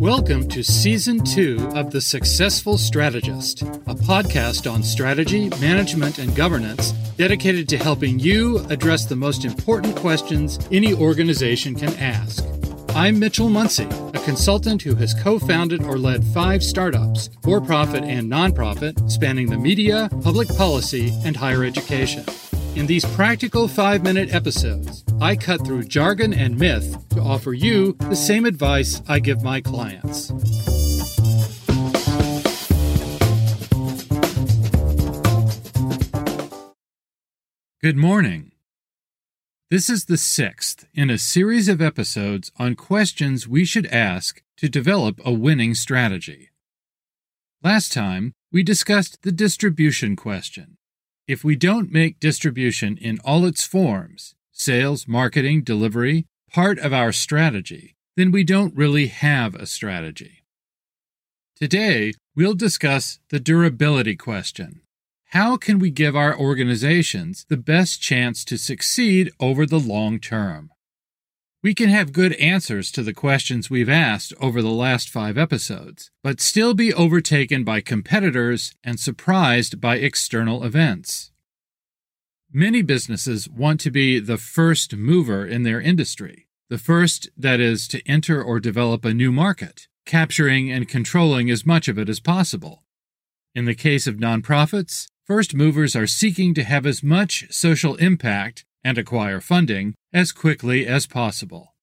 Welcome to Season 2 of The Successful Strategist, a podcast on strategy, management, and governance dedicated to helping you address the most important questions any organization can ask. I'm Mitchell Muncy, a consultant who has co founded or led five startups, for profit and nonprofit, spanning the media, public policy, and higher education. In these practical five minute episodes, I cut through jargon and myth to offer you the same advice I give my clients. Good morning. This is the sixth in a series of episodes on questions we should ask to develop a winning strategy. Last time, we discussed the distribution question. If we don't make distribution in all its forms, sales, marketing, delivery, part of our strategy, then we don't really have a strategy. Today, we'll discuss the durability question. How can we give our organizations the best chance to succeed over the long term? We can have good answers to the questions we've asked over the last five episodes, but still be overtaken by competitors and surprised by external events. Many businesses want to be the first mover in their industry, the first, that is, to enter or develop a new market, capturing and controlling as much of it as possible. In the case of nonprofits, first movers are seeking to have as much social impact and acquire funding as quickly as possible.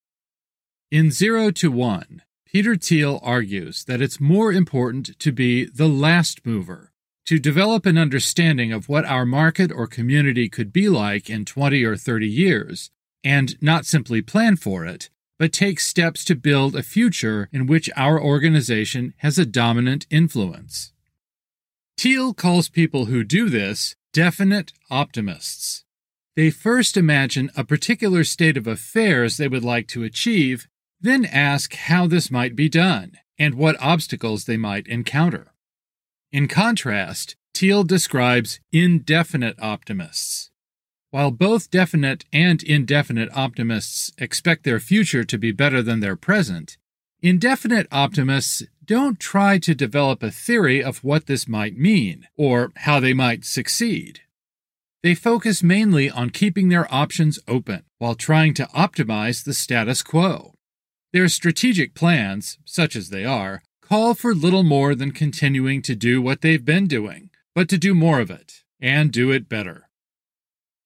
In Zero to One, Peter Thiel argues that it's more important to be the last mover, to develop an understanding of what our market or community could be like in 20 or 30 years, and not simply plan for it, but take steps to build a future in which our organization has a dominant influence. Thiel calls people who do this definite optimists. They first imagine a particular state of affairs they would like to achieve, then ask how this might be done and what obstacles they might encounter. In contrast, Thiel describes indefinite optimists. While both definite and indefinite optimists expect their future to be better than their present, indefinite optimists don't try to develop a theory of what this might mean or how they might succeed. They focus mainly on keeping their options open while trying to optimize the status quo. Their strategic plans, such as they are, call for little more than continuing to do what they've been doing, but to do more of it, and do it better.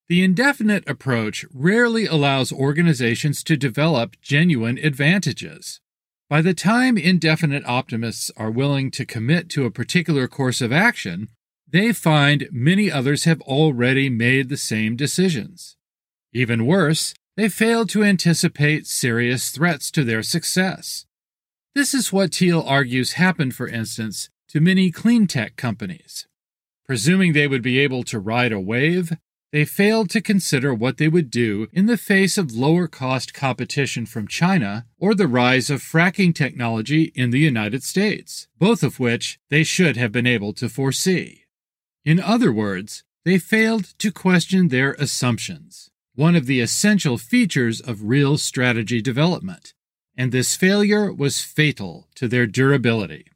The indefinite approach rarely allows organizations to develop genuine advantages. By the time indefinite optimists are willing to commit to a particular course of action, they find many others have already made the same decisions. Even worse, they fail to anticipate serious threats to their success. This is what Thiel argues happened, for instance, to many clean tech companies. Presuming they would be able to ride a wave, they failed to consider what they would do in the face of lower cost competition from China or the rise of fracking technology in the United States, both of which they should have been able to foresee. In other words, they failed to question their assumptions, one of the essential features of real strategy development, and this failure was fatal to their durability.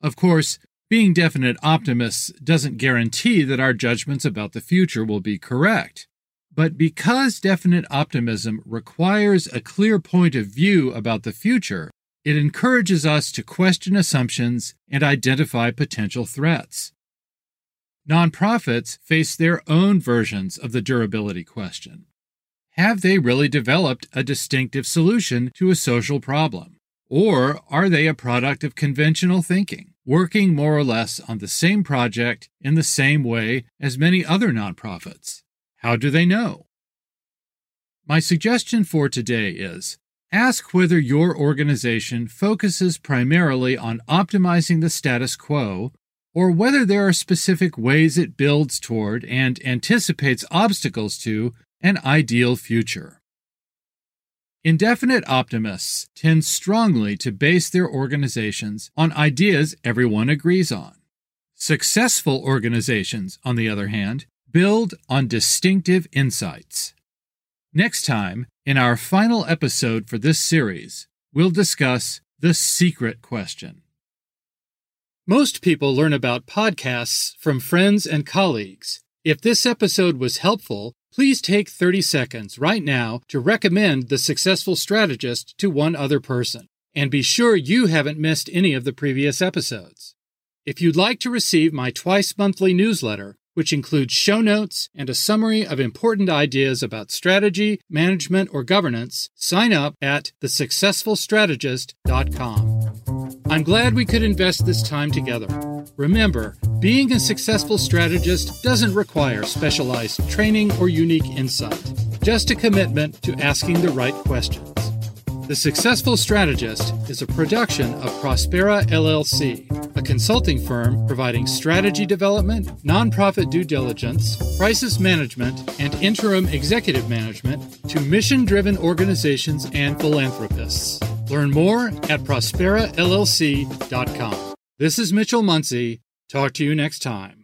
Of course, being definite optimists doesn't guarantee that our judgments about the future will be correct. But because definite optimism requires a clear point of view about the future, it encourages us to question assumptions and identify potential threats. Nonprofits face their own versions of the durability question. Have they really developed a distinctive solution to a social problem? Or are they a product of conventional thinking, working more or less on the same project in the same way as many other nonprofits? How do they know? My suggestion for today is ask whether your organization focuses primarily on optimizing the status quo or whether there are specific ways it builds toward and anticipates obstacles to an ideal future. Indefinite optimists tend strongly to base their organizations on ideas everyone agrees on. Successful organizations, on the other hand, build on distinctive insights. Next time, in our final episode for this series, we'll discuss The Secret Question. Most people learn about podcasts from friends and colleagues. If this episode was helpful, please take 30 seconds right now to recommend The Successful Strategist to one other person. And be sure you haven't missed any of the previous episodes. If you'd like to receive my twice monthly newsletter, which includes show notes and a summary of important ideas about strategy, management, or governance, sign up at thesuccessfulstrategist.com. I'm glad we could invest this time together. Remember, being a successful strategist doesn't require specialized training or unique insight, just a commitment to asking the right questions. The Successful Strategist is a production of Prospera LLC, a consulting firm providing strategy development, nonprofit due diligence, crisis management, and interim executive management to mission driven organizations and philanthropists. Learn more at prosperallc.com. This is Mitchell Muncy. Talk to you next time.